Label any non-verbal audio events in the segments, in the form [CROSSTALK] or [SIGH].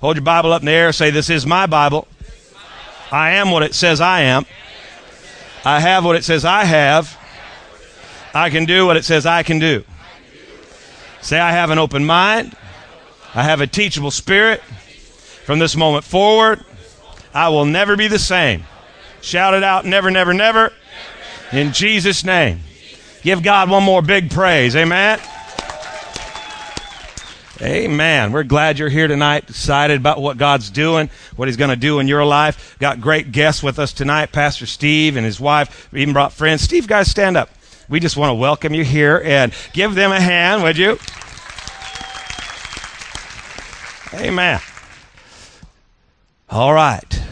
Hold your Bible up in the air. Say, This is my Bible. I am what it says I am. I have what it says I have. I can do what it says I can do. Say, I have an open mind. I have a teachable spirit. From this moment forward, I will never be the same. Shout it out, never, never, never. In Jesus' name. Give God one more big praise. Amen. Amen. We're glad you're here tonight, excited about what God's doing, what He's going to do in your life. Got great guests with us tonight, Pastor Steve and his wife. We even brought friends. Steve, guys, stand up. We just want to welcome you here and give them a hand, would you? Amen. All right.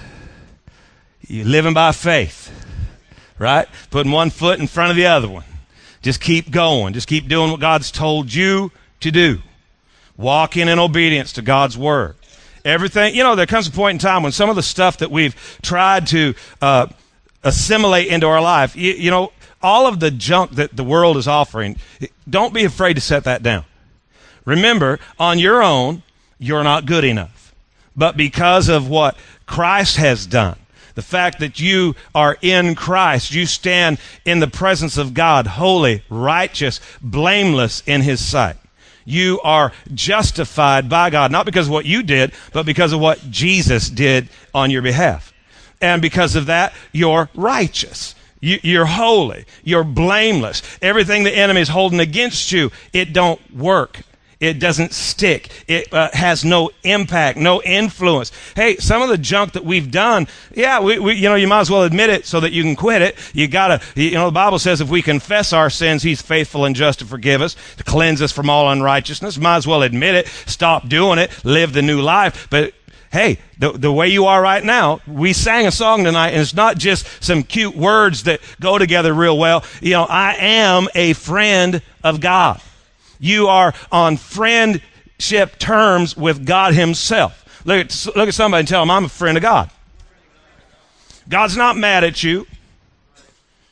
You living by faith, right? Putting one foot in front of the other one. Just keep going. Just keep doing what God's told you to do. Walking in obedience to God's word. Everything, you know, there comes a point in time when some of the stuff that we've tried to uh, assimilate into our life, you, you know, all of the junk that the world is offering, don't be afraid to set that down. Remember, on your own, you're not good enough. But because of what Christ has done, the fact that you are in Christ, you stand in the presence of God, holy, righteous, blameless in His sight. You are justified by God, not because of what you did, but because of what Jesus did on your behalf. And because of that, you're righteous. You, are holy. You're blameless. Everything the enemy is holding against you, it don't work. It doesn't stick. It uh, has no impact, no influence. Hey, some of the junk that we've done, yeah, we, we, you know, you might as well admit it so that you can quit it. You gotta, you know, the Bible says if we confess our sins, He's faithful and just to forgive us, to cleanse us from all unrighteousness. Might as well admit it, stop doing it, live the new life. But hey, the, the way you are right now, we sang a song tonight, and it's not just some cute words that go together real well. You know, I am a friend of God. You are on friendship terms with God Himself. Look at, look at somebody and tell them, I'm a friend of God. God's not mad at you.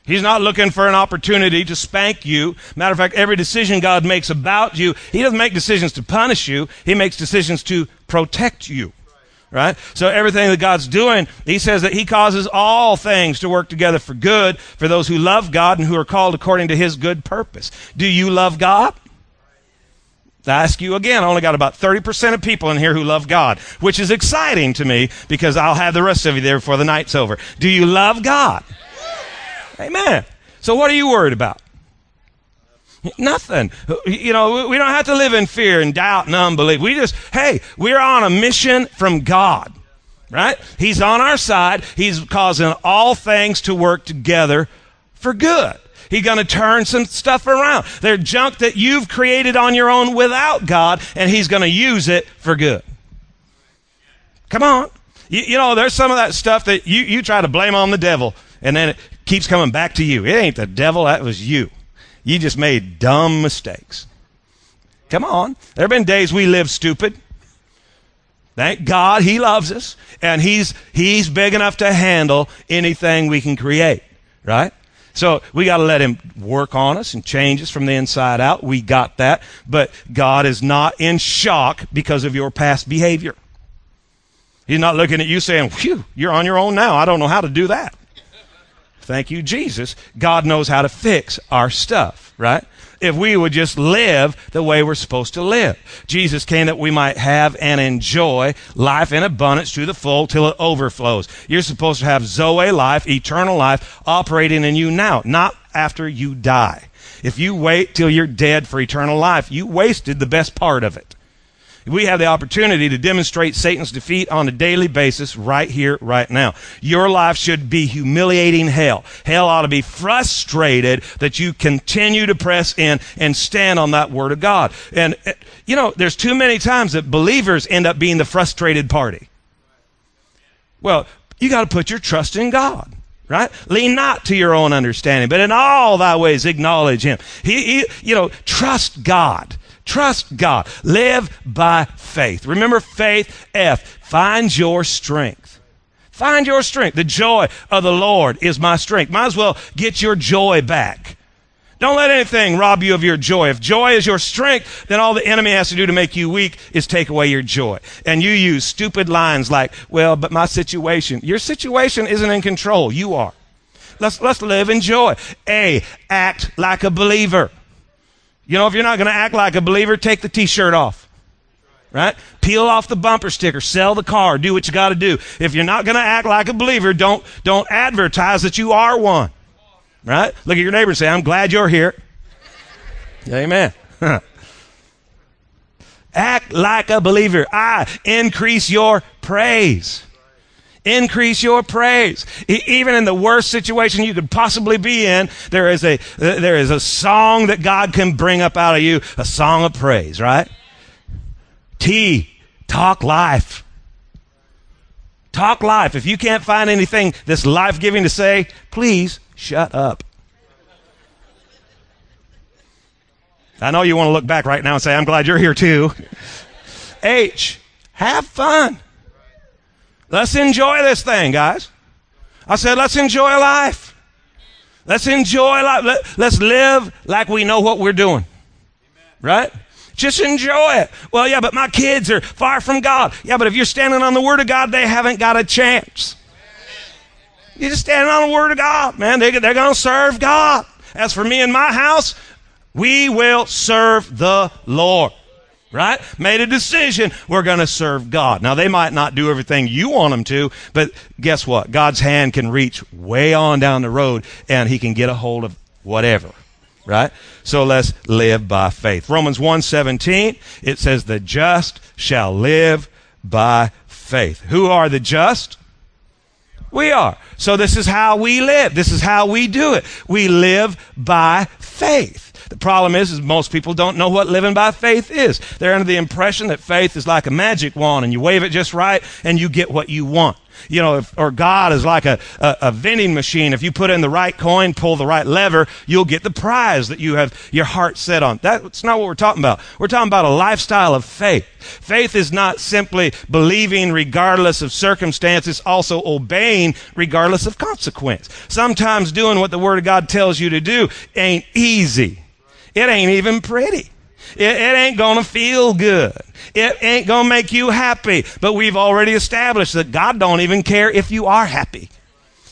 He's not looking for an opportunity to spank you. Matter of fact, every decision God makes about you, He doesn't make decisions to punish you. He makes decisions to protect you. Right? So everything that God's doing, He says that He causes all things to work together for good for those who love God and who are called according to His good purpose. Do you love God? I ask you again, I only got about 30% of people in here who love God, which is exciting to me because I'll have the rest of you there before the night's over. Do you love God? Amen. So what are you worried about? Nothing. You know, we don't have to live in fear and doubt and unbelief. We just, hey, we're on a mission from God, right? He's on our side. He's causing all things to work together for good. He's going to turn some stuff around. They're junk that you've created on your own without God, and He's going to use it for good. Come on. You, you, know, there's some of that stuff that you, you try to blame on the devil, and then it keeps coming back to you. It ain't the devil, that was you. You just made dumb mistakes. Come on. There have been days we live stupid. Thank God he loves us, and he's, he's big enough to handle anything we can create, right? So we got to let him work on us and change us from the inside out. We got that. But God is not in shock because of your past behavior. He's not looking at you saying, Phew, you're on your own now. I don't know how to do that. Thank you, Jesus. God knows how to fix our stuff, right? If we would just live the way we're supposed to live. Jesus came that we might have and enjoy life in abundance to the full till it overflows. You're supposed to have Zoe life, eternal life, operating in you now, not after you die. If you wait till you're dead for eternal life, you wasted the best part of it. We have the opportunity to demonstrate Satan's defeat on a daily basis right here, right now. Your life should be humiliating hell. Hell ought to be frustrated that you continue to press in and stand on that word of God. And, eh, you know, there's too many times that believers end up being the frustrated party. Well, you got to put your trust in God right? Lean not to your own understanding, but in all thy ways acknowledge him. He, he, you know, trust God. Trust God. Live by faith. Remember faith, F. Find your strength. Find your strength. The joy of the Lord is my strength. Might as well get your joy back. Don't let anything rob you of your joy. If joy is your strength, then all the enemy has to do to make you weak is take away your joy. And you use stupid lines like, well, but my situation. Your situation isn't in control. You are. Let's, let's live in joy. A, act like a believer. You know, if you're not going to act like a believer, take the t-shirt off. Right? Peel off the bumper sticker, sell the car, do what you got to do. If you're not going to act like a believer, don't, don't advertise that you are one. Right? Look at your neighbor and say, I'm glad you're here. Amen. [LAUGHS] Act like a believer. I increase your praise. Increase your praise. E- even in the worst situation you could possibly be in, there is a, uh, there is a song that God can bring up out of you, a song of praise, right? T, talk life. Talk life. If you can't find anything that's life giving to say, please shut up. I know you want to look back right now and say, I'm glad you're here too. H, have fun. Let's enjoy this thing, guys. I said, let's enjoy life. Let's enjoy life. Let, let's live like we know what we're doing. Right? Just enjoy it. Well, yeah, but my kids are far from God. Yeah, but if you're standing on the Word of God, they haven't got a chance. You're just standing on the Word of God, man. They, they're going to serve God. As for me and my house, we will serve the Lord. Right? Made a decision. We're going to serve God. Now, they might not do everything you want them to, but guess what? God's hand can reach way on down the road and he can get a hold of whatever. Right? So let's live by faith. Romans 1:17, it says the just shall live by faith. Who are the just? We are. So this is how we live. This is how we do it. We live by faith. The problem is, is most people don't know what living by faith is. They're under the impression that faith is like a magic wand and you wave it just right and you get what you want. You know, if, or God is like a, a, a vending machine. If you put in the right coin, pull the right lever, you'll get the prize that you have your heart set on. That's not what we're talking about. We're talking about a lifestyle of faith. Faith is not simply believing regardless of circumstances, also obeying regardless of consequence. Sometimes doing what the Word of God tells you to do ain't easy. It ain't even pretty. It, it ain't gonna feel good. It ain't gonna make you happy. But we've already established that God don't even care if you are happy.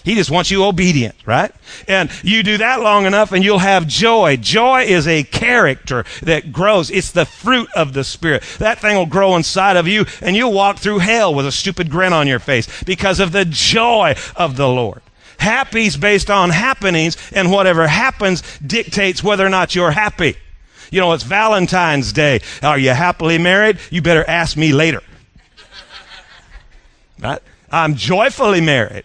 He just wants you obedient, right? And you do that long enough and you'll have joy. Joy is a character that grows. It's the fruit of the Spirit. That thing will grow inside of you and you'll walk through hell with a stupid grin on your face because of the joy of the Lord. Happy's based on happenings, and whatever happens dictates whether or not you're happy. You know, it's Valentine's Day. Are you happily married? You better ask me later. Right? I'm joyfully married.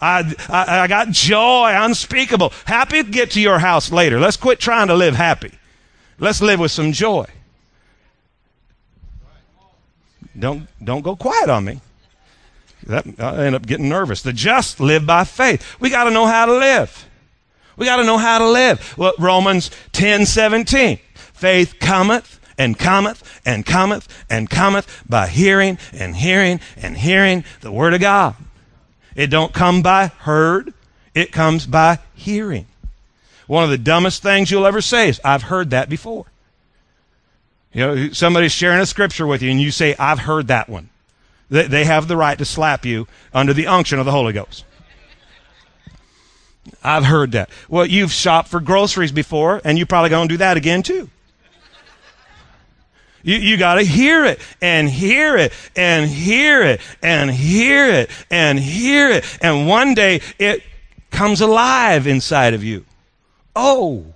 I, I, I, got joy unspeakable. Happy to get to your house later. Let's quit trying to live happy. Let's live with some joy. Don't, don't go quiet on me. That, I end up getting nervous. The just live by faith. We got to know how to live. We got to know how to live. Well, Romans 10 17. Faith cometh and cometh and cometh and cometh by hearing and hearing and hearing the word of God. It don't come by heard, it comes by hearing. One of the dumbest things you'll ever say is, I've heard that before. You know, somebody's sharing a scripture with you and you say, I've heard that one. They have the right to slap you under the unction of the Holy Ghost. I've heard that. Well, you've shopped for groceries before, and you're probably going to do that again too. You, you got to hear it and hear it and hear it and hear it and hear it. And one day it comes alive inside of you. Oh,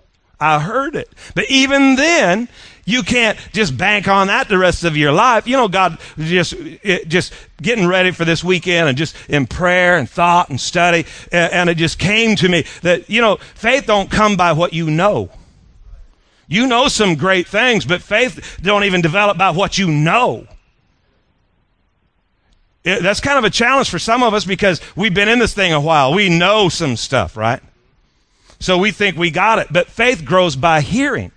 I heard it. But even then, you can't just bank on that the rest of your life. You know, God just, it, just getting ready for this weekend and just in prayer and thought and study. And it just came to me that, you know, faith don't come by what you know. You know some great things, but faith don't even develop by what you know. It, that's kind of a challenge for some of us because we've been in this thing a while. We know some stuff, right? So we think we got it. But faith grows by hearing.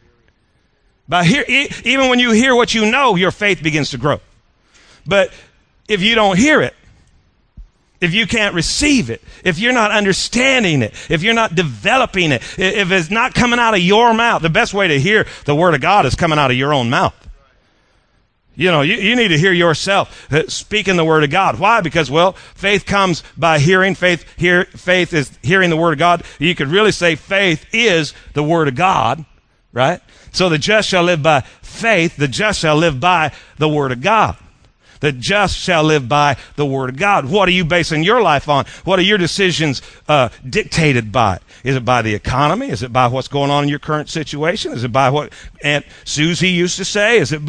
By hear, even when you hear what you know, your faith begins to grow. But if you don't hear it, if you can't receive it, if you're not understanding it, if you're not developing it, if it's not coming out of your mouth, the best way to hear the Word of God is coming out of your own mouth. You know, you, you need to hear yourself uh, speaking the Word of God. Why? Because, well, faith comes by hearing. Faith, hear, faith is hearing the Word of God. You could really say faith is the Word of God, right? So the just shall live by faith. The just shall live by the Word of God. The just shall live by the word of God. What are you basing your life on? What are your decisions uh, dictated by? Is it by the economy? Is it by what's going on in your current situation? Is it by what Aunt Susie used to say? Is it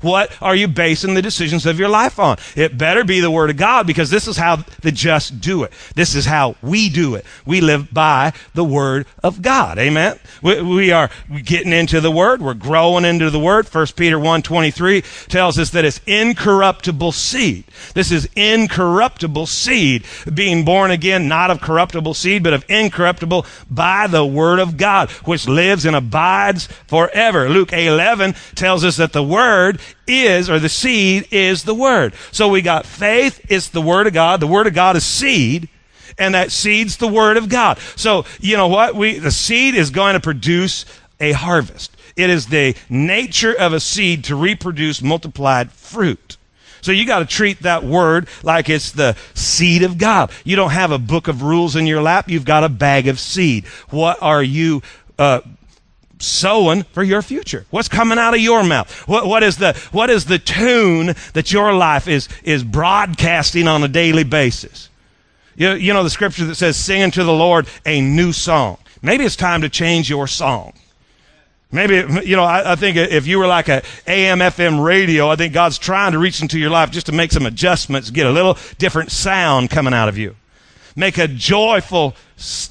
what are you basing the decisions of your life on? It better be the word of God because this is how the just do it. This is how we do it. We live by the word of God. Amen. We, we are getting into the word. We're growing into the word. First Peter 1 23 tells us that it's incorruptible seed. This is incorruptible seed being born again, not of corruptible seed, but of incorruptible by the word of God, which lives and abides forever. Luke 11 tells us that the word is, or the seed is the word. So we got faith, it's the word of God. The word of God is seed and that seed's the word of God. So, you know what? We, the seed is going to produce a harvest. It is the nature of a seed to reproduce multiplied fruit. So you got to treat that word like it's the seed of God. You don't have a book of rules in your lap. You've got a bag of seed. What are you, uh, sowing for your future? What's coming out of your mouth? What, what is the, what is the tune that your life is, is broadcasting on a daily basis? You, you know the scripture that says, sing unto the Lord a new song. Maybe it's time to change your song. Maybe, you know, I, I, think if you were like a AM, FM radio, I think God's trying to reach into your life just to make some adjustments, get a little different sound coming out of you. Make a joyful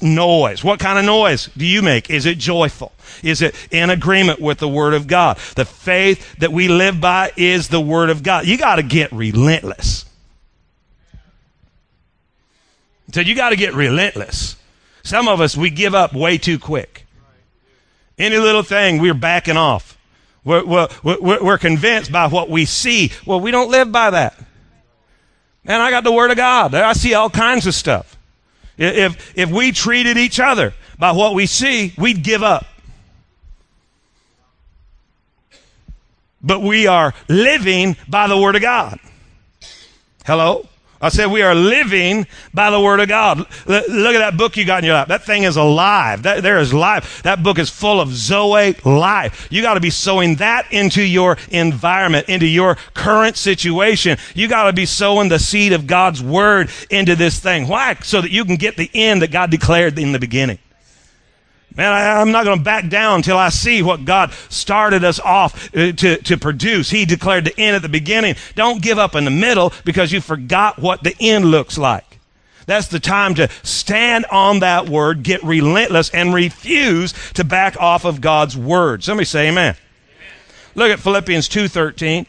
noise. What kind of noise do you make? Is it joyful? Is it in agreement with the Word of God? The faith that we live by is the Word of God. You got to get relentless. So you got to get relentless. Some of us, we give up way too quick. Any little thing, we're backing off. We're, we're, we're, convinced by what we see. Well, we don't live by that. Man, I got the Word of God. I see all kinds of stuff. If, if we treated each other by what we see, we'd give up. But we are living by the Word of God. Hello? I said we are living by the Word of God. Look at that book you got in your lap. That thing is alive. That, there is life. That book is full of Zoe life. You got to be sowing that into your environment, into your current situation. You got to be sowing the seed of God's Word into this thing. Why? So that you can get the end that God declared in the beginning. Man, I, am not going to back down until I see what God started us off uh, to, to produce. He declared the end at the beginning. Don't give up in the middle because you forgot what the end looks like. That's the time to stand on that word, get relentless, and refuse to back off of God's word. Somebody say amen. amen. Look at Philippians 2.13.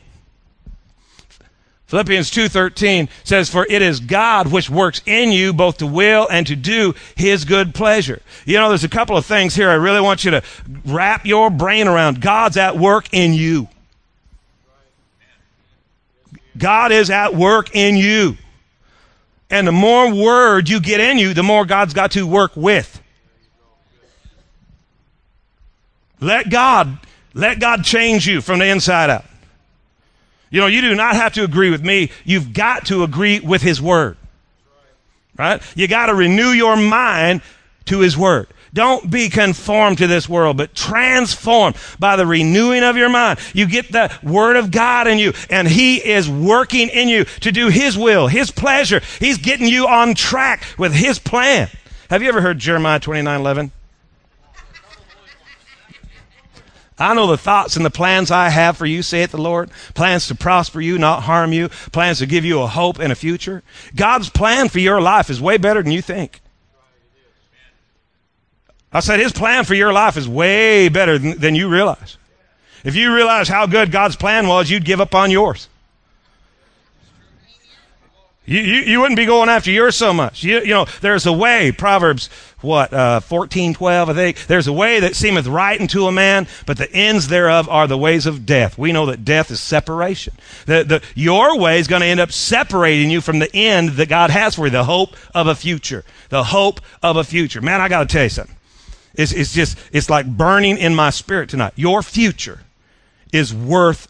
Philippians 2:13 says for it is God which works in you both to will and to do his good pleasure. You know there's a couple of things here I really want you to wrap your brain around. God's at work in you. God is at work in you. And the more word you get in you, the more God's got to work with. Let God let God change you from the inside out. You know, you do not have to agree with me. You've got to agree with His Word. Right? You got to renew your mind to His Word. Don't be conformed to this world, but transformed by the renewing of your mind. You get the Word of God in you, and He is working in you to do His will, His pleasure. He's getting you on track with His plan. Have you ever heard Jeremiah 29 11? I know the thoughts and the plans I have for you, saith the Lord. Plans to prosper you, not harm you. Plans to give you a hope and a future. God's plan for your life is way better than you think. I said his plan for your life is way better than, than you realize. If you realize how good God's plan was, you'd give up on yours. You, you, you wouldn't be going after yours so much. You, you know, there's a way, Proverbs, what, uh, 14, 12, I think. There's a way that seemeth right unto a man, but the ends thereof are the ways of death. We know that death is separation. The, the, your way is going to end up separating you from the end that God has for you, the hope of a future. The hope of a future. Man, I got to tell you something. It's, it's just, it's like burning in my spirit tonight. Your future is worth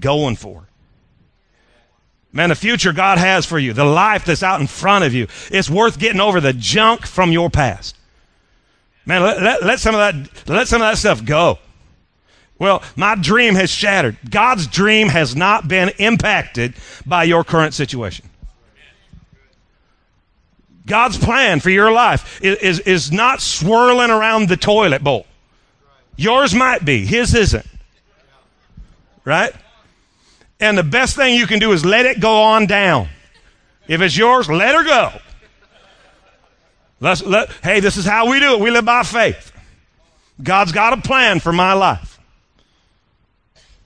going for. Man, the future God has for you, the life that's out in front of you, it's worth getting over the junk from your past. Man, let, let, let, some of that, let some of that stuff go. Well, my dream has shattered. God's dream has not been impacted by your current situation. God's plan for your life is, is, is not swirling around the toilet bowl. Yours might be, his isn't. Right? And the best thing you can do is let it go on down. If it's yours, let her go. Let's, let, hey, this is how we do it. We live by faith. God's got a plan for my life.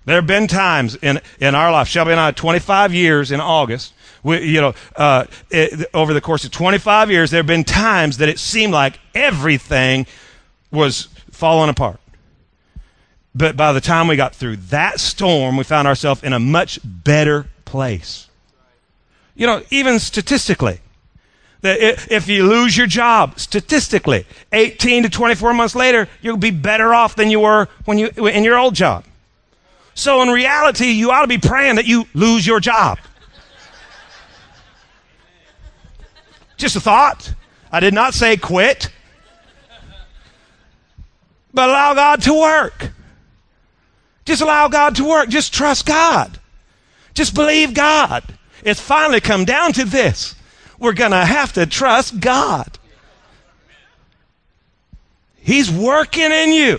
There have been times in, in our life, Shelby and I, 25 years in August, we, you know, uh, it, over the course of 25 years, there have been times that it seemed like everything was falling apart. But by the time we got through that storm, we found ourselves in a much better place. You know, even statistically, if you lose your job, statistically, 18 to 24 months later, you'll be better off than you were when you in your old job. So in reality, you ought to be praying that you lose your job. Just a thought. I did not say quit. But allow God to work. Just allow God to work. Just trust God. Just believe God. It's finally come down to this. We're going to have to trust God. He's working in you.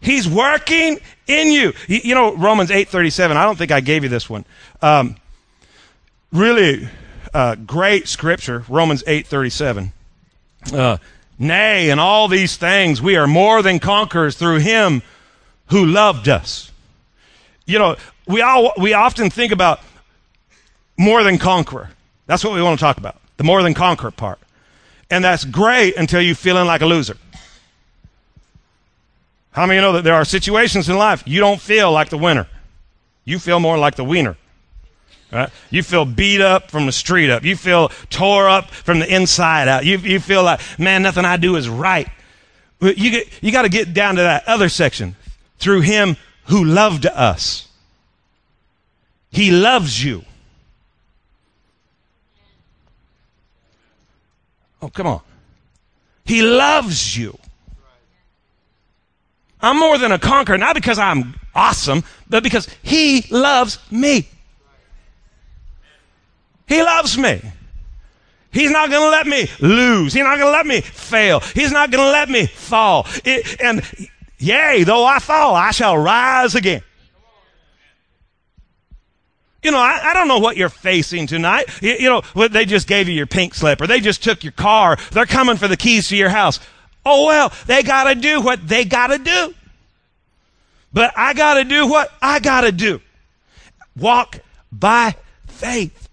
He's working in you. You, know, Romans 8.37, I don't think I gave you this one. Um, really uh, great scripture, Romans 8.37. Uh, Nay, in all these things we are more than conquerors through him who loved us. You know, we all we often think about more than conqueror. That's what we want to talk about. The more than conqueror part. And that's great until you're feeling like a loser. How many know that there are situations in life you don't feel like the winner? You feel more like the wiener. Right? You feel beat up from the street up. You feel tore up from the inside out. You, you feel like, man, nothing I do is right. But You, you got to get down to that other section through him who loved us. He loves you. Oh, come on. He loves you. I'm more than a conqueror, not because I'm awesome, but because he loves me. He loves me. He's not going to let me lose. He's not going to let me fail. He's not going to let me fall. It, and Yea, though I fall, I shall rise again. You know, I, I, don't know what you're facing tonight. You, you know, they just gave you your pink slip or they just took your car. They're coming for the keys to your house. Oh, well, they got to do what they got to do. But I got to do what I got to do. Walk by faith.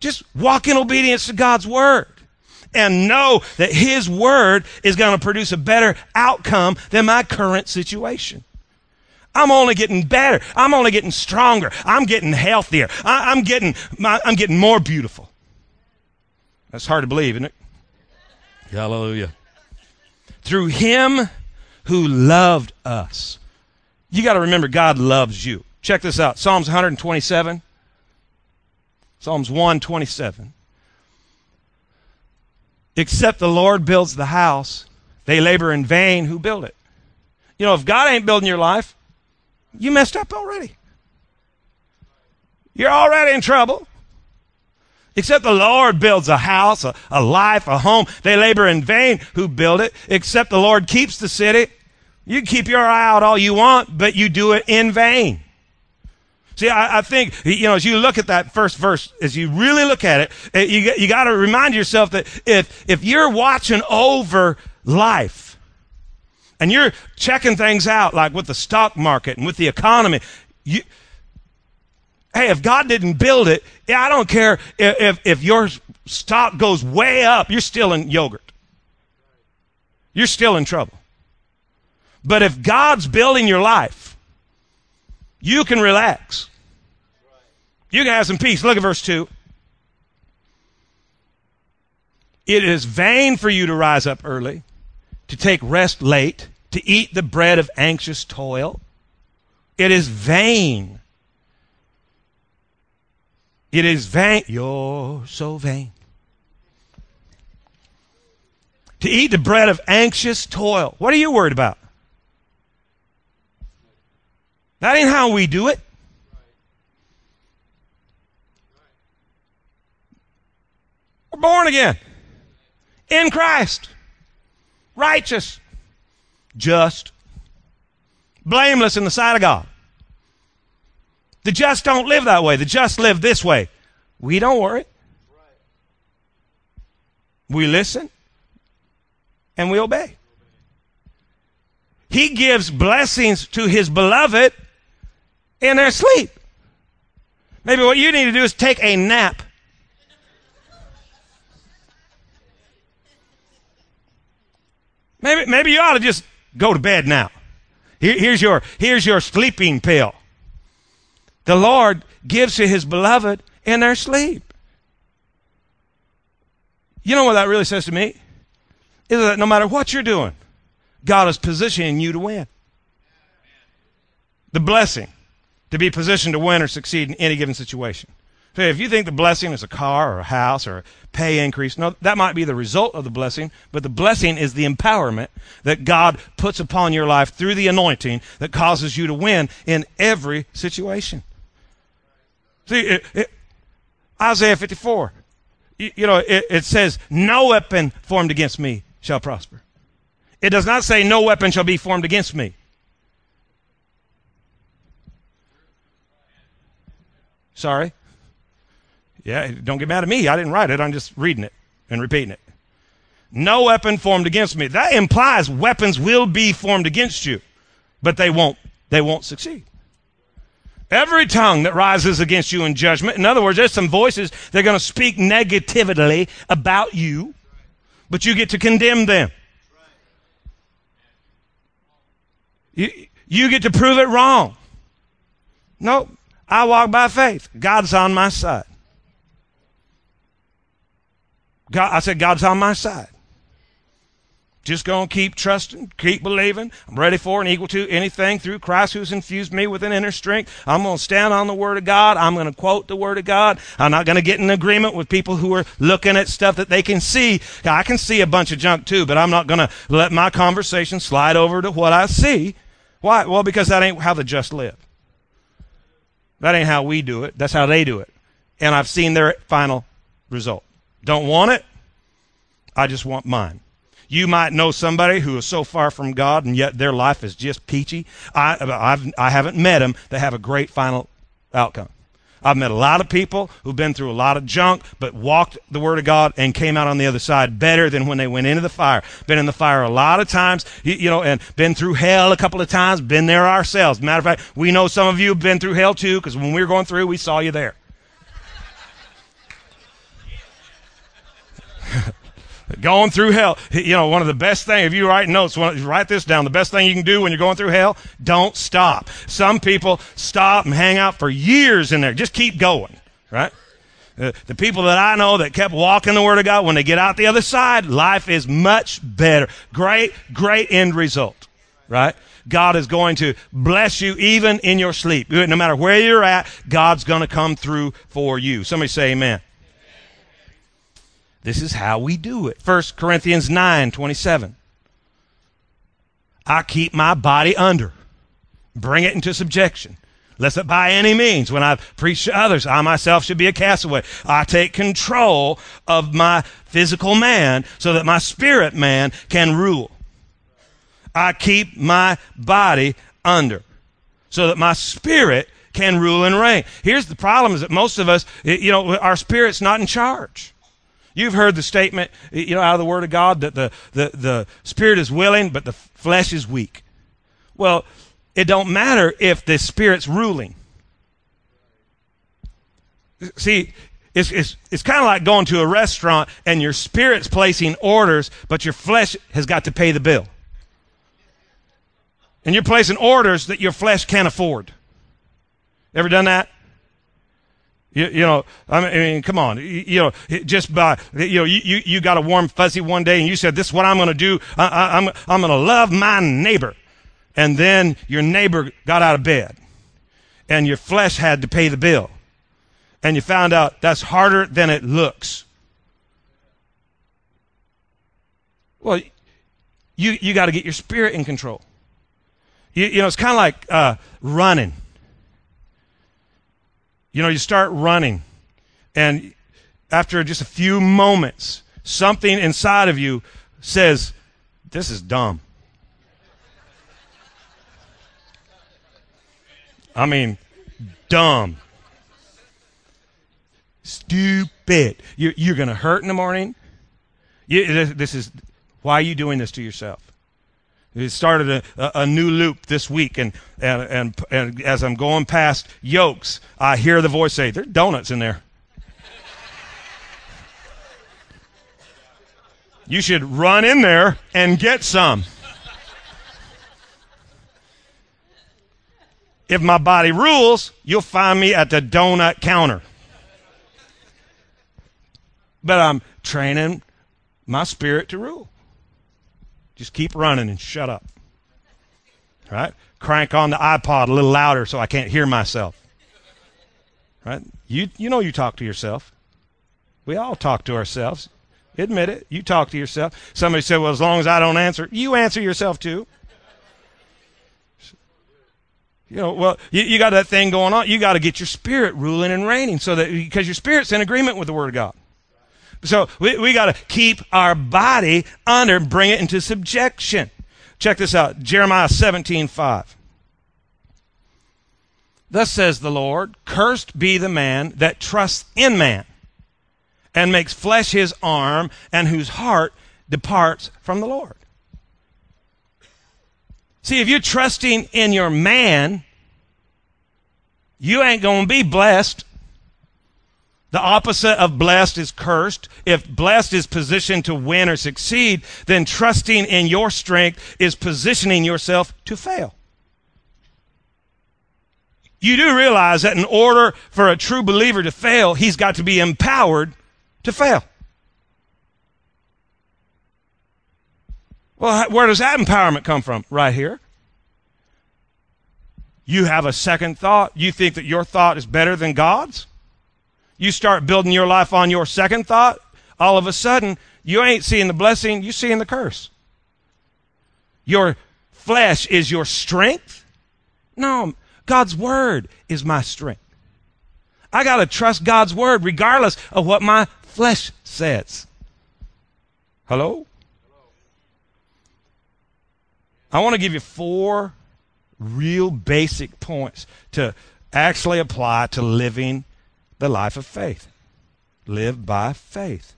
Just walk in obedience to God's word and know that His Word is going to produce a better outcome than my current situation. I'm only getting better. I'm only getting stronger. I'm getting healthier. I, am getting, I'm getting more beautiful. That's hard to believe, isn't it? Hallelujah. Through Him who loved us. You got to remember, God loves you. Check this out Psalms 127. Psalms 127. Except the Lord builds the house, they labor in vain who build it. You know, if God ain't building your life, you messed up already. You're already in trouble. Except the Lord builds a house, a, a life, a home. They labor in vain who build it. Except the Lord keeps the city. You keep your eye out all you want, but you do it in vain. See, I, I, think, you know, as you look at that first verse, as you really look at it, eh, you, you got to remind yourself that if, if you're watching over life and you're checking things out, like with the stock market and with the economy, you, Hey, if God didn't build it, yeah, I don't care if, if, if your stock goes way up, you're still in yogurt. You're still in trouble. But if God's building your life, you can relax. You can have some peace. Look at verse 2. It is vain for you to rise up early, to take rest late, to eat the bread of anxious toil. It is vain. It is vain. You're so vain. To eat the bread of anxious toil. What are you worried about? That ain't how we do it. Born again in Christ, righteous, just, blameless in the sight of God. The just don't live that way. The just live this way. We don't worry. We listen and we obey. He gives blessings to his beloved in their sleep. Maybe what you need to do is take a nap. Maybe, maybe you ought to just go to bed now. Here, here's your, here's your sleeping pill. The Lord gives to his beloved in their sleep. You know what that really says to me? Is that no matter what you're doing, God is positioning you to win. The blessing to be positioned to win or succeed in any given situation. So if you think the blessing is a car or a house or a pay increase, no, that might be the result of the blessing, but the blessing is the empowerment that God puts upon your life through the anointing that causes you to win in every situation. See, it, it, Isaiah 54, you, you know, it, it says, No weapon formed against me shall prosper. It does not say, No weapon shall be formed against me. Sorry? Yeah, don't get mad at me. I didn't write it. I'm just reading it and repeating it. No weapon formed against me. That implies weapons will be formed against you, but they won't. They won't succeed. Every tongue that rises against you in judgment, in other words, there's some voices that are going to speak negatively about you, but you get to condemn them. You, you get to prove it wrong. No, I walk by faith. God's on my side. God, I said, God's on my side. Just going to keep trusting, keep believing. I'm ready for and equal to anything through Christ who's infused me with an inner strength. I'm going to stand on the Word of God. I'm going to quote the Word of God. I'm not going to get in agreement with people who are looking at stuff that they can see. I can see a bunch of junk too, but I'm not going to let my conversation slide over to what I see. Why? Well, because that ain't how the just live. That ain't how we do it. That's how they do it. And I've seen their final result. Don't want it? I just want mine. You might know somebody who is so far from God and yet their life is just peachy. I, I've, I haven't met them that have a great final outcome. I've met a lot of people who've been through a lot of junk, but walked the Word of God and came out on the other side better than when they went into the fire. Been in the fire a lot of times, you, you know, and been through hell a couple of times, been there ourselves. Matter of fact, we know some of you have been through hell too, because when we were going through, we saw you there. Going through hell. You know, one of the best things, if you write notes, write this down. The best thing you can do when you're going through hell, don't stop. Some people stop and hang out for years in there. Just keep going, right? Uh, the people that I know that kept walking the Word of God, when they get out the other side, life is much better. Great, great end result, right? God is going to bless you even in your sleep. No matter where you're at, God's going to come through for you. Somebody say amen. This is how we do it. 1 Corinthians 9 27. I keep my body under, bring it into subjection, lest by any means, when I preach to others, I myself should be a castaway. I take control of my physical man so that my spirit man can rule. I keep my body under so that my spirit can rule and reign. Here's the problem is that most of us, you know, our spirit's not in charge. You've heard the statement, you know, out of the Word of God that the, the, the spirit is willing, but the flesh is weak. Well, it don't matter if the spirit's ruling. See, it's, it's, it's kind of like going to a restaurant and your spirit's placing orders, but your flesh has got to pay the bill. And you're placing orders that your flesh can't afford. Ever done that? You, you know, I mean, come on. You, you know, just by, you know, you, you, you got a warm fuzzy one day and you said, this is what I'm going to do. I, I, I'm, I'm going to love my neighbor. And then your neighbor got out of bed and your flesh had to pay the bill. And you found out that's harder than it looks. Well, you, you got to get your spirit in control. You, you know, it's kind of like uh, running. You know, you start running, and after just a few moments, something inside of you says, This is dumb. I mean, dumb. Stupid. You're, you're going to hurt in the morning. You, this is why are you doing this to yourself? It started a, a, new loop this week, and, and, and, and as I'm going past yokes, I hear the voice say, There's donuts in there. you should run in there and get some. If my body rules, you'll find me at the donut counter. But I'm training my spirit to rule. Just keep running and shut up. Right? Crank on the iPod a little louder so I can't hear myself. Right? You you know you talk to yourself. We all talk to ourselves. Admit it. You talk to yourself. Somebody said, "Well, as long as I don't answer, you answer yourself too." You know, well, you, you got that thing going on. You got to get your spirit ruling and reigning so that because your spirit's in agreement with the Word of God. So we, we got to keep our body under, bring it into subjection. Check this out Jeremiah 17 5. Thus says the Lord, cursed be the man that trusts in man and makes flesh his arm and whose heart departs from the Lord. See, if you're trusting in your man, you ain't going to be blessed. The opposite of blessed is cursed. If blessed is positioned to win or succeed, then trusting in your strength is positioning yourself to fail. You do realize that in order for a true believer to fail, he's got to be empowered to fail. Well, where does that empowerment come from? Right here. You have a second thought. You think that your thought is better than God's? You start building your life on your second thought, all of a sudden, you ain't seeing the blessing, you're seeing the curse. Your flesh is your strength? No, God's word is my strength. I got to trust God's word regardless of what my flesh says. Hello? I want to give you four real basic points to actually apply to living the life of faith. Live by faith.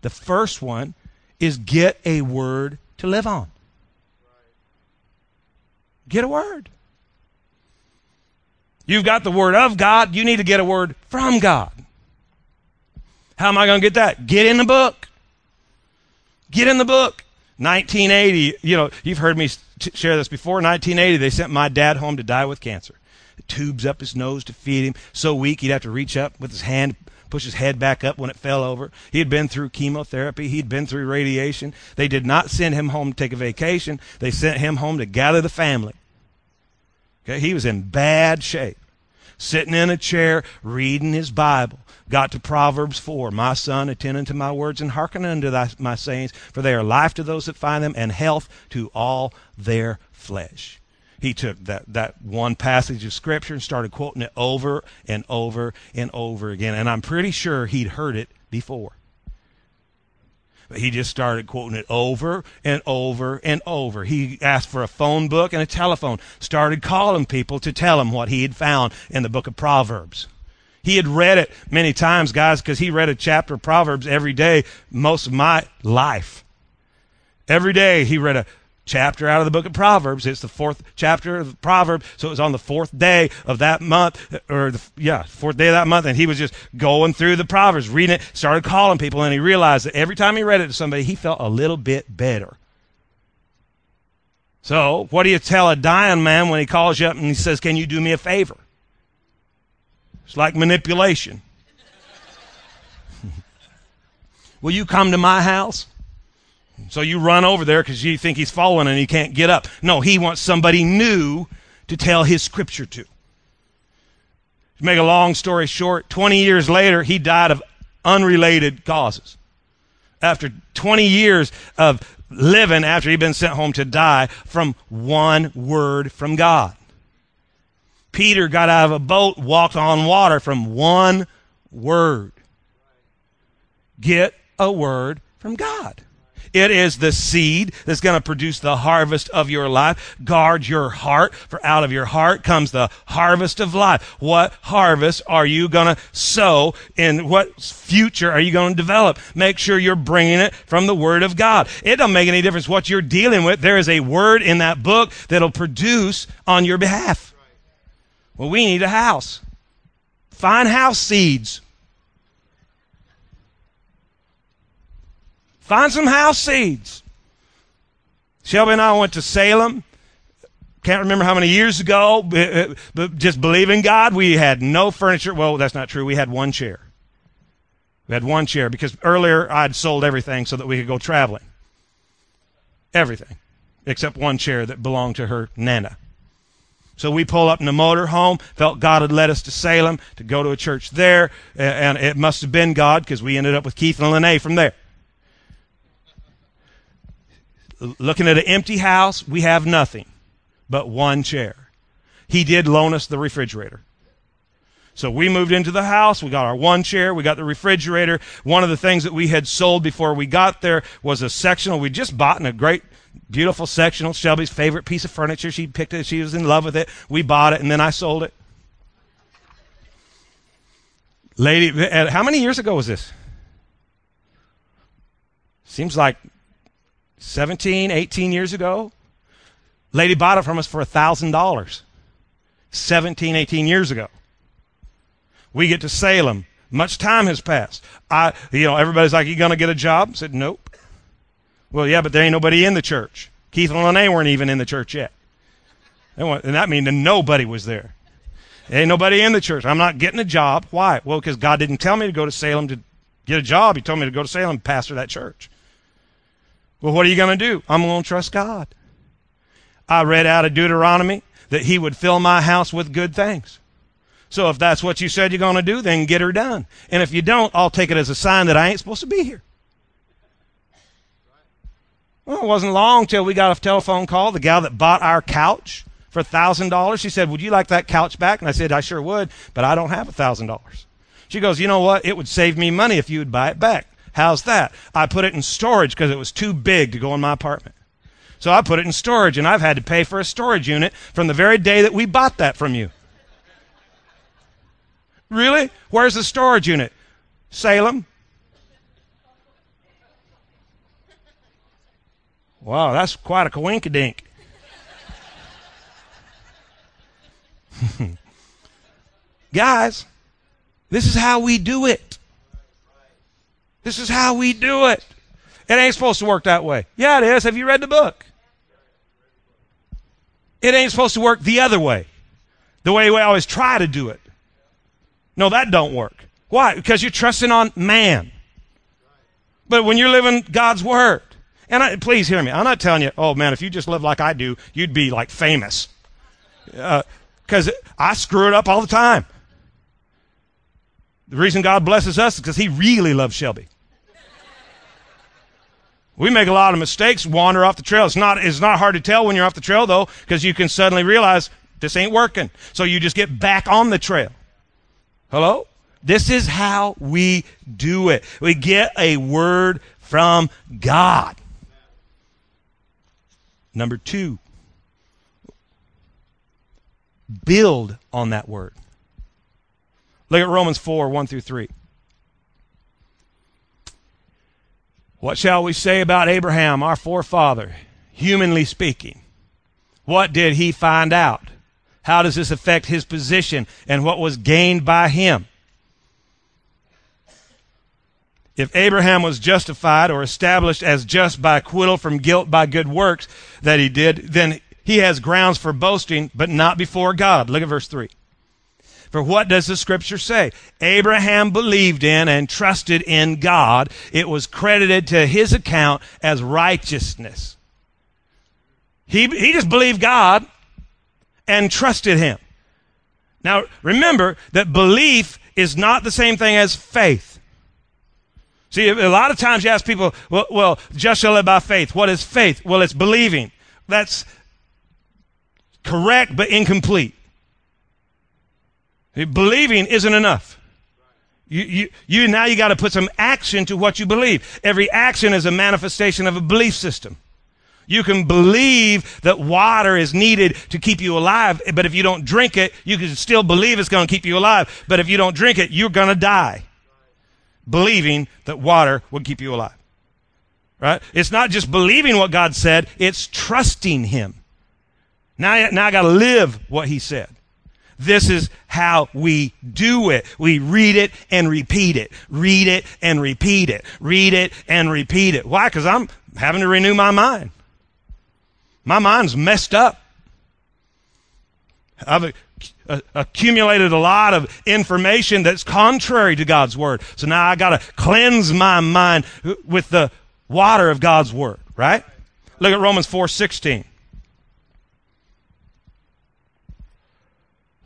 The first one is get a word to live on. Get a word. You've got the word of God, you need to get a word from God. How am I going to get that? Get in the book. Get in the book. 1980, you know, you've heard me share this before. 1980, they sent my dad home to die with cancer tubes up his nose to feed him. So weak he'd have to reach up with his hand, push his head back up when it fell over. He had been through chemotherapy. He'd been through radiation. They did not send him home to take a vacation. They sent him home to gather the family. Okay, he was in bad shape. Sitting in a chair, reading his Bible. Got to Proverbs 4. My son, attend unto my words and hearken unto thy, my sayings, for they are life to those that find them and health to all their flesh he took that, that one passage of scripture and started quoting it over and over and over again. And I'm pretty sure he'd heard it before. But he just started quoting it over and over and over. He asked for a phone book and a telephone, started calling people to tell him what he had found in the book of Proverbs. He had read it many times, guys, because he read a chapter of Proverbs every day most of my life. Every day he read a chapter out of the book of Proverbs. It's the fourth chapter of Proverbs. So it was on the fourth day of that month, or the, yeah, fourth day of that month. And he was just going through the Proverbs, reading it, started calling people, and he realized that every time he read it to somebody, he felt a little bit better. So, what do you tell a dying man when he calls you up and he says, Can you do me a favor? It's like manipulation. [LAUGHS] Will you come to my house? So you run over there because you think he's fallen and he can't get up. No, he wants somebody new to tell his scripture to. To make a long story short, 20 years later, he died of unrelated causes. After 20 years of living after he'd been sent home to die from one word from God. Peter got out of a boat, walked on water from one word. Get a word from God. It is the seed that's going to produce the harvest of your life. Guard your heart, for out of your heart comes the harvest of life. What harvest are you going to sow and what future are you going to develop? Make sure you're bringing it from the Word of God. It doesn't make any difference what you're dealing with. There is a word in that book that'll produce on your behalf. Well, we need a house. Find house seeds. Find some house seeds. Shelby and I went to Salem. Can't remember how many years ago, uh, but just believing God, we had no furniture. Well, that's not true. We had one chair. We had one chair because earlier I'd sold everything so that we could go traveling. Everything except one chair that belonged to her Nana. So we pull up in the motor home, felt God had led us to Salem to go to a church there, and it must have been God because we ended up with Keith and Lene from there looking at an empty house, we have nothing but one chair. He did loan us the refrigerator. So we moved into the house. We got our one chair. We got the refrigerator. One of the things that we had sold before we got there was a sectional. We just bought in a great, beautiful sectional. Shelby's favorite piece of furniture. She picked it. She was in love with it. We bought it and then I sold it. Lady, how many years ago was this? Seems like 17, 18 years ago. Lady bought it from us for $1,000. 17, 18 years ago. We get to Salem. Much time has passed. I, you know, everybody's like, you going to get a job? I said, nope. Well, yeah, but there ain't nobody in the church. Keith and Lene weren't even in the church yet. And that means nobody was there. There ain't nobody in the church. I'm not getting a job. Why? Well, because God didn't tell me to go to Salem to get a job. He told me to go to Salem and pastor that church. Well, what are you going to do? I'm going to trust God. I read out of Deuteronomy that he would fill my house with good things. So if that's what you said you're going to do, then get her done. And if you don't, I'll take it as a sign that I ain't supposed to be here. Well, it wasn't long till we got a telephone call. The gal that bought our couch for $1,000, she said, Would you like that couch back? And I said, I sure would, but I don't have $1,000. She goes, You know what? It would save me money if you would buy it back. How's that? I put it in storage because it was too big to go in my apartment. So I put it in storage, and I've had to pay for a storage unit from the very day that we bought that from you. Really? Where's the storage unit? Salem? Wow, that's quite a coinkydink. [LAUGHS] Guys, this is how we do it. This is how we do it. It ain't supposed to work that way. Yeah, it is. Have you read the book? It ain't supposed to work the other way. The way we always try to do it. No, that don't work. Why? Because you're trusting on man. But when you're living God's word, and I, please hear me, I'm not telling you, oh man, if you just live like I do, you'd be like famous. Because uh, I screw it up all the time. The reason God blesses us is because He really loves Shelby. We make a lot of mistakes, wander off the trail. It's not, it's not hard to tell when you're off the trail, though, because you can suddenly realize this ain't working. So you just get back on the trail. Hello? This is how we do it. We get a word from God. Number two, build on that word. Look at Romans 4 1 through 3. What shall we say about Abraham, our forefather? humanly speaking. What did he find out? How does this affect his position and what was gained by him? If Abraham was justified or established as just by acquittal from guilt by good works that he did, then he has grounds for boasting, but not before God. Look at verse 3. For what does the scripture say? Abraham believed in and trusted in God. It was credited to his account as righteousness. He, he just believed God and trusted him. Now, remember that belief is not the same thing as faith. See, a lot of times you ask people, well, well just shall live by faith. What is faith? Well, it's believing. That's correct, but incomplete. Believing isn't enough. You, you, you now you got to put some action to what you believe. Every action is a manifestation of a belief system. You can believe that water is needed to keep you alive, but if you don't drink it, you can still believe it's going to keep you alive. But if you don't drink it, you're going to die. Believing that water will keep you alive. Right? It's not just believing what God said, it's trusting Him. Now, now I got to live what He said. This is how we do it. We read it and repeat it. Read it and repeat it. Read it and repeat it. Why? Because I'm having to renew my mind. My mind's messed up. I've accumulated a lot of information that's contrary to God's word. So now I got to cleanse my mind with the water of God's word, right? Look at Romans 4:16.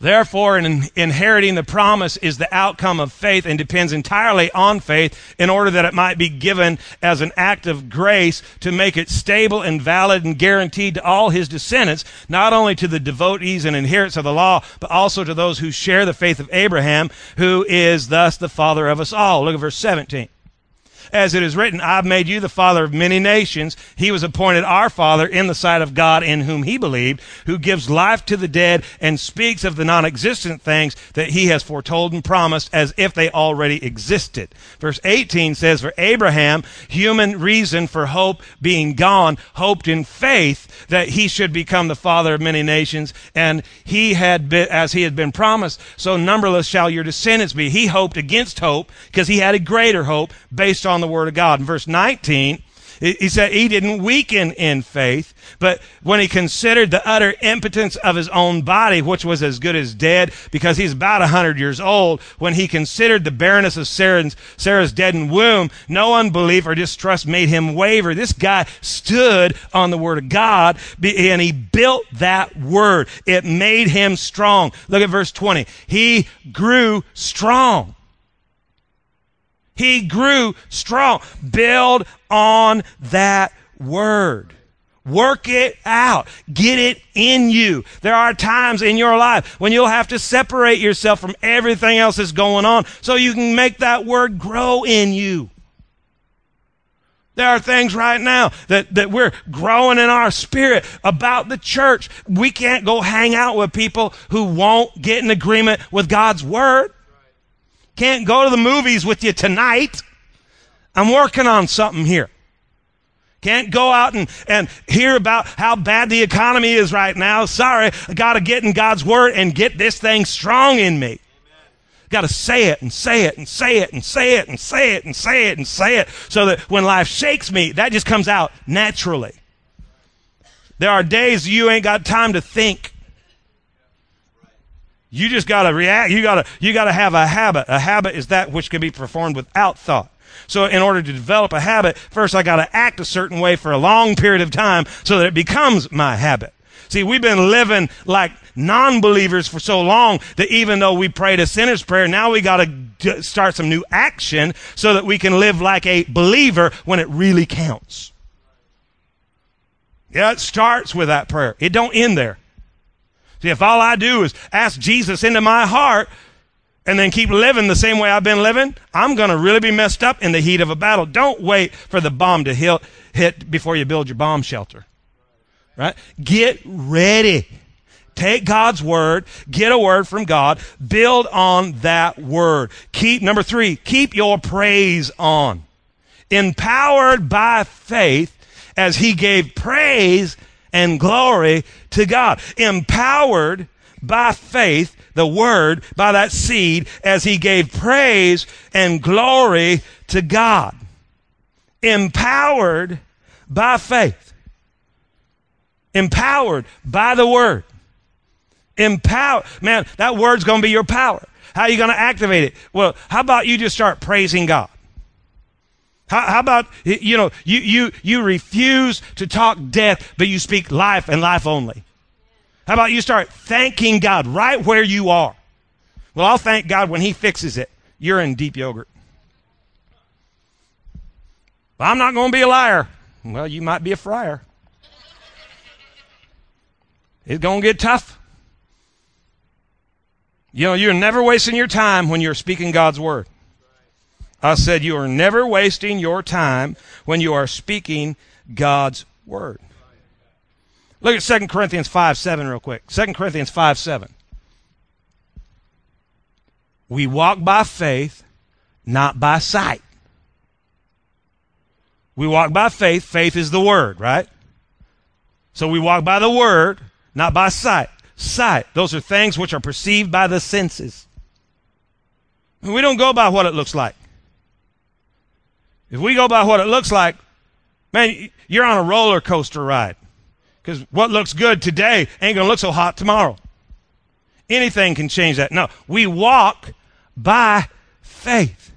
Therefore, in inheriting the promise is the outcome of faith and depends entirely on faith in order that it might be given as an act of grace to make it stable and valid and guaranteed to all his descendants, not only to the devotees and inheritors of the law, but also to those who share the faith of Abraham, who is thus the father of us all. Look at verse 17 as it is written, I've made you the father of many nations. He was appointed our father in the sight of God in whom he believed, who gives life to the dead and speaks of the non-existent things that he has foretold and promised as if they already existed. Verse 18 says, for Abraham, human reason for hope being gone, hoped in faith that he should become the father of many nations. And he had been, as he had been promised, so numberless shall your descendants be. He hoped against hope because he had a greater hope based on the Word of God. In verse 19, he said he didn't weaken in faith, but when he considered the utter impotence of his own body, which was as good as dead, because he's about a hundred years old, when he considered the barrenness of Sarah's, Sarah's deadened womb, no unbelief or distrust made him waver. This guy stood on the word of God and he built that word. It made him strong. Look at verse 20. He grew strong. He grew strong. Build on that word. Work it out. Get it in you. There are times in your life when you'll have to separate yourself from everything else that's going on so you can make that word grow in you. There are things right now that, that we're growing in our spirit about the church. We can't go hang out with people who won't get in agreement with God's word. Can't go to the movies with you tonight. I'm working on something here. Can't go out and, and hear about how bad the economy is right now. Sorry, I got to get in God's word and get this thing strong in me. Got to say it and say it and say it and say it and say it and say it and say it so that when life shakes me, that just comes out naturally. There are days you ain't got time to think. You just got to react. You got to you got to have a habit. A habit is that which can be performed without thought. So in order to develop a habit, first I got to act a certain way for a long period of time so that it becomes my habit. See, we've been living like non-believers for so long that even though we prayed a sinner's prayer, now we got to start some new action so that we can live like a believer when it really counts. Yeah, it starts with that prayer. It don't end there. See, if all I do is ask Jesus into my heart and then keep living the same way I've been living, I'm going to really be messed up in the heat of a battle. Don't wait for the bomb to hit, hit before you build your bomb shelter. Right? Get ready. Take God's word, get a word from God, build on that word. Keep, number three, keep your praise on. Empowered by faith, as he gave praise and glory to God. Empowered by faith, the word, by that seed, as he gave praise and glory to God. Empowered by faith. Empowered by the word. Empower. Man, that word's going to be your power. How are you going to activate it? Well, how about you just start praising God? How, how, about, you know, you, you, you refuse to talk death, but you speak life and life only? How about you start thanking God right where you are? Well, I'll thank God when He fixes it. You're in deep yogurt. But I'm not going to be a liar. Well, you might be a friar. It's going to get tough. You know, you're never wasting your time when you're speaking God's word. I said you are never wasting your time when you are speaking God's word. Look at 2 Corinthians 5 7 real quick. 2 Corinthians 5 7. We walk by faith, not by sight. We walk by faith. Faith is the word, right? So we walk by the word, not by sight sight. Those are things which are perceived by the senses. We don't go by what it looks like. If we go by what it looks like, man, you're on a roller coaster ride. Because what looks good today ain't going to look so hot tomorrow. Anything can change that. No, we walk by faith.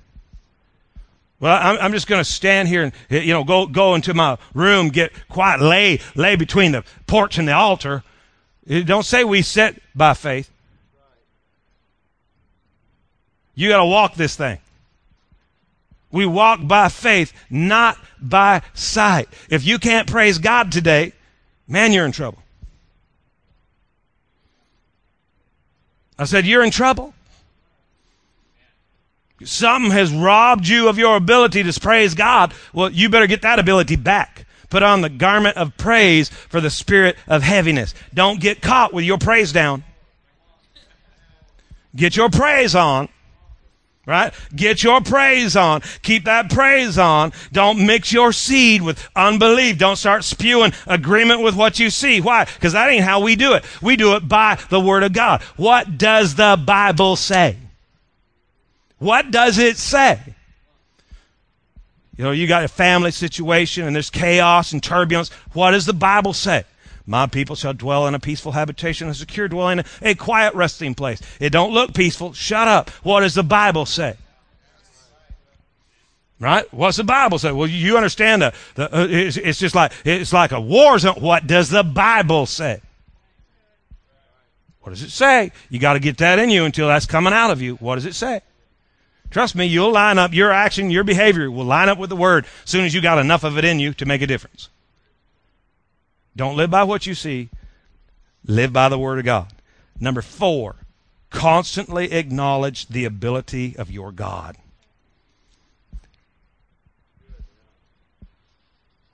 Well, I'm, I'm just going to stand here and you know go go into my room, get quiet, lay lay between the porch and the altar, don't say we sit by faith. You got to walk this thing. We walk by faith, not by sight. If you can't praise God today, man, you're in trouble. I said, You're in trouble. Something has robbed you of your ability to praise God. Well, you better get that ability back. Put on the garment of praise for the spirit of heaviness. Don't get caught with your praise down. Get your praise on. Right? Get your praise on. Keep that praise on. Don't mix your seed with unbelief. Don't start spewing agreement with what you see. Why? Because that ain't how we do it. We do it by the Word of God. What does the Bible say? What does it say? You know, you got a family situation and there's chaos and turbulence. What does the Bible say? My people shall dwell in a peaceful habitation, a secure dwelling, a quiet resting place. It don't look peaceful. Shut up. What does the Bible say? Right? What's the Bible say? Well, you understand that uh, it's, it's, just like it's like a war zone. What does the Bible say? What does it say? You got to get that in you until that's coming out of you. What does it say? Trust me, you'll line up your action, your behavior will line up with the word as soon as you got enough of it in you to make a difference. Don't live by what you see, live by the word of God. Number four, constantly acknowledge the ability of your God.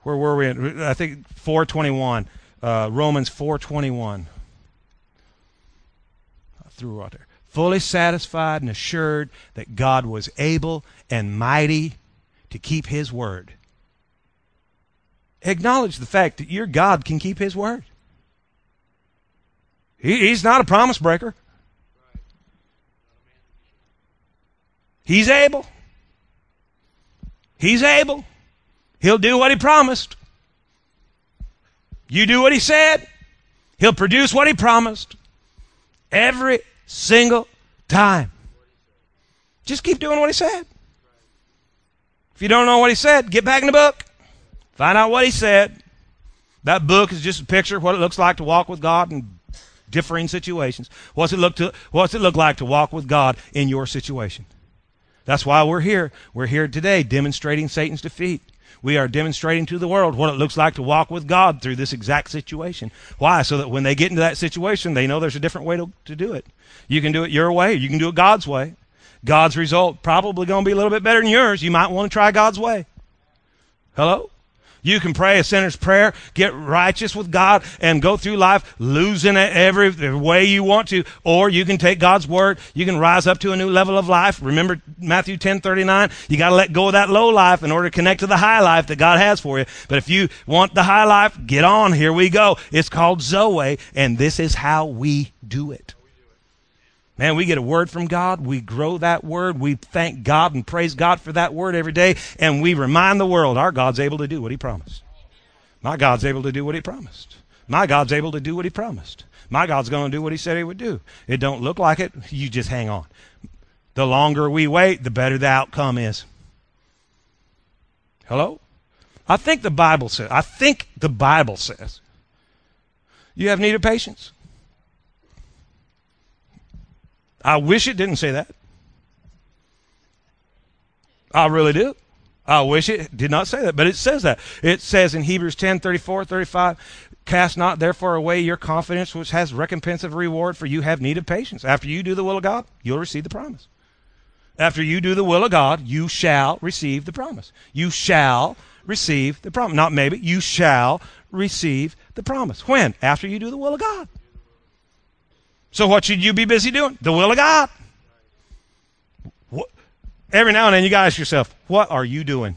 Where were we? I think 421. Uh, Romans 421. I threw out there fully satisfied and assured that God was able and mighty to keep his word. Acknowledge the fact that your God can keep his word. He, he's not a promise breaker. He's able. He's able. He'll do what he promised. You do what he said, he'll produce what he promised. Every single time. Just keep doing what he said. If you don't know what he said, get back in the book. Find out what he said. That book is just a picture of what it looks like to walk with God in differing situations. What's it look to what's it look like to walk with God in your situation? That's why we're here. We're here today demonstrating Satan's defeat. We are demonstrating to the world what it looks like to walk with God through this exact situation. Why? So that when they get into that situation, they know there's a different way to, to do it. You can do it your way, you can do it God's way. God's result probably going to be a little bit better than yours. You might want to try God's way. Hello? You can pray a sinner's prayer, get righteous with God, and go through life losing it every way you want to. Or you can take God's word. You can rise up to a new level of life. Remember Matthew 10 39? You got to let go of that low life in order to connect to the high life that God has for you. But if you want the high life, get on. Here we go. It's called Zoe, and this is how we do it. Man, we get a word from God. We grow that word. We thank God and praise God for that word every day. And we remind the world our God's able to do what he promised. My God's able to do what he promised. My God's able to do what he promised. My God's going to do what he said he would do. It don't look like it. You just hang on. The longer we wait, the better the outcome is. Hello? I think the Bible says, I think the Bible says, you have need of patience. I wish it didn't say that. I really do. I wish it did not say that, but it says that. It says in Hebrews 10 34, 35, cast not therefore away your confidence, which has recompense of reward, for you have need of patience. After you do the will of God, you'll receive the promise. After you do the will of God, you shall receive the promise. You shall receive the promise. Not maybe, you shall receive the promise. When? After you do the will of God. So what should you be busy doing? The will of God. What? Every now and then you got to ask yourself, what are you doing?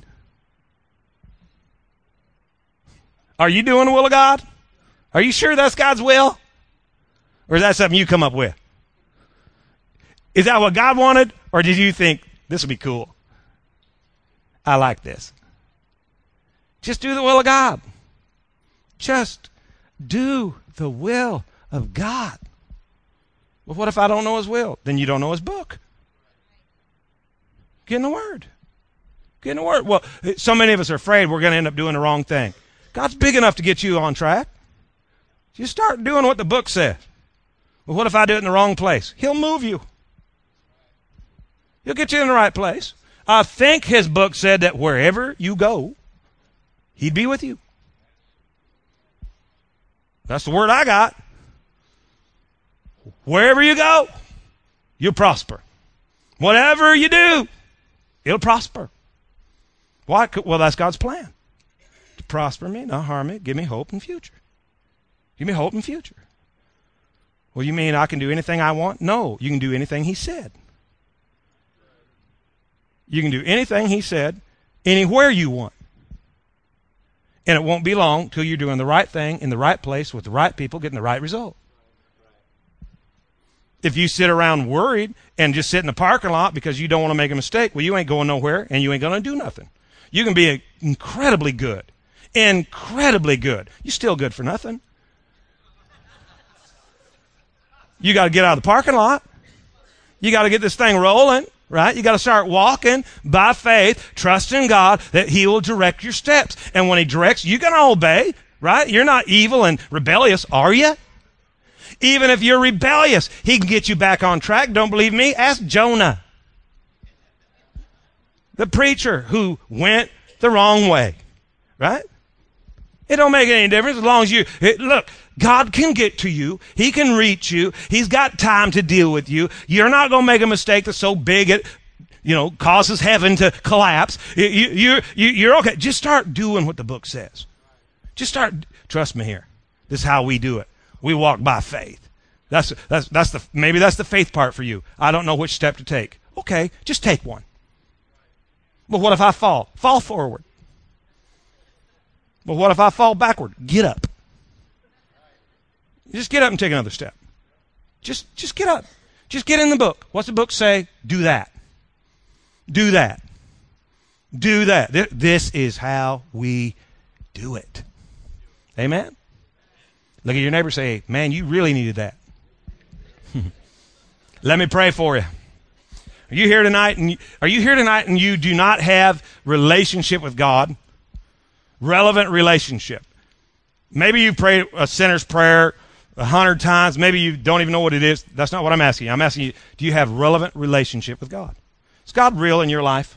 Are you doing the will of God? Are you sure that's God's will? Or is that something you come up with? Is that what God wanted? Or did you think this would be cool? I like this. Just do the will of God. Just do the will of God. Well, what if I don't know his will? Then you don't know his book. Get in the Word. Get in the Word. Well, so many of us are afraid we're going to end up doing the wrong thing. God's big enough to get you on track. Just start doing what the book says. Well, what if I do it in the wrong place? He'll move you. He'll get you in the right place. I think his book said that wherever you go, he'd be with you. That's the word I got. Wherever you go, you'll prosper. Whatever you do, it'll prosper. Why? Well, that's God's plan. To prosper me, not harm me, give me hope and future. Give me hope and future. Well, you mean I can do anything I want? No, you can do anything He said. You can do anything He said, anywhere you want. And it won't be long till you're doing the right thing in the right place with the right people, getting the right result. If you sit around worried and just sit in the parking lot because you don't want to make a mistake, well, you ain't going nowhere and you ain't going to do nothing. You can be incredibly good, incredibly good. You're still good for nothing. You got to get out of the parking lot. You got to get this thing rolling, right? You got to start walking by faith, trusting God that He will direct your steps. And when He directs, you're going to obey, right? You're not evil and rebellious, are you? Even if you're rebellious, he can get you back on track. Don't believe me? Ask Jonah. The preacher who went the wrong way. Right? It don't make any difference as long as you it, look. God can get to you. He can reach you. He's got time to deal with you. You're not going to make a mistake that's so big it, you know, causes heaven to collapse. You, you, you, you're okay. Just start doing what the book says. Just start. Trust me here. This is how we do it. We walk by faith. That's, that's, that's the, maybe that's the faith part for you. I don't know which step to take. Okay, just take one. But what if I fall? Fall forward. But what if I fall backward? Get up. Just get up and take another step. Just, just get up. Just get in the book. What's the book say? Do that. Do that. Do that. This is how we do it. Amen? Look at your neighbor say, Man, you really needed that. [LAUGHS] Let me pray for you. Are you here tonight and you, are you here tonight and you do not have relationship with God? Relevant relationship. Maybe you prayed a sinner's prayer a hundred times. Maybe you don't even know what it is. That's not what I'm asking. I'm asking you, do you have relevant relationship with God? Is God real in your life?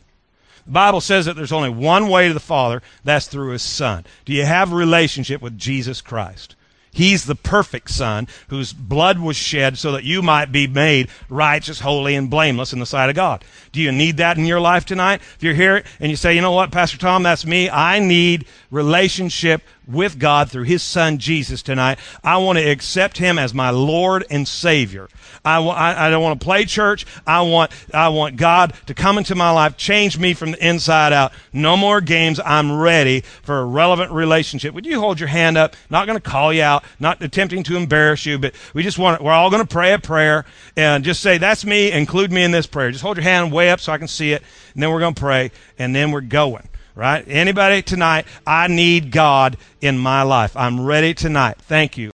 The Bible says that there's only one way to the Father. That's through His Son. Do you have relationship with Jesus Christ? He's the perfect Son whose blood was shed so that you might be made righteous, holy, and blameless in the sight of God. Do you need that in your life tonight? If you're here and you say, you know what, Pastor Thom, that's me. I need relationship with God through His Son Jesus tonight. I want to accept Him as my Lord and Savior. I, don't want to play church. I want, I want God to come into my life, change me from the inside out. No more games. I'm ready for a relevant relationship. Would you hold your hand up? Not going to call you out, not attempting to embarrass you, but we just want, we're all going to pray a prayer and just say, that's me. Include me in this prayer. Just hold your hand way up so I can see it. And then we're going to pray and then we're going right? Anybody tonight? I need God in my life. I'm ready tonight. Thank you.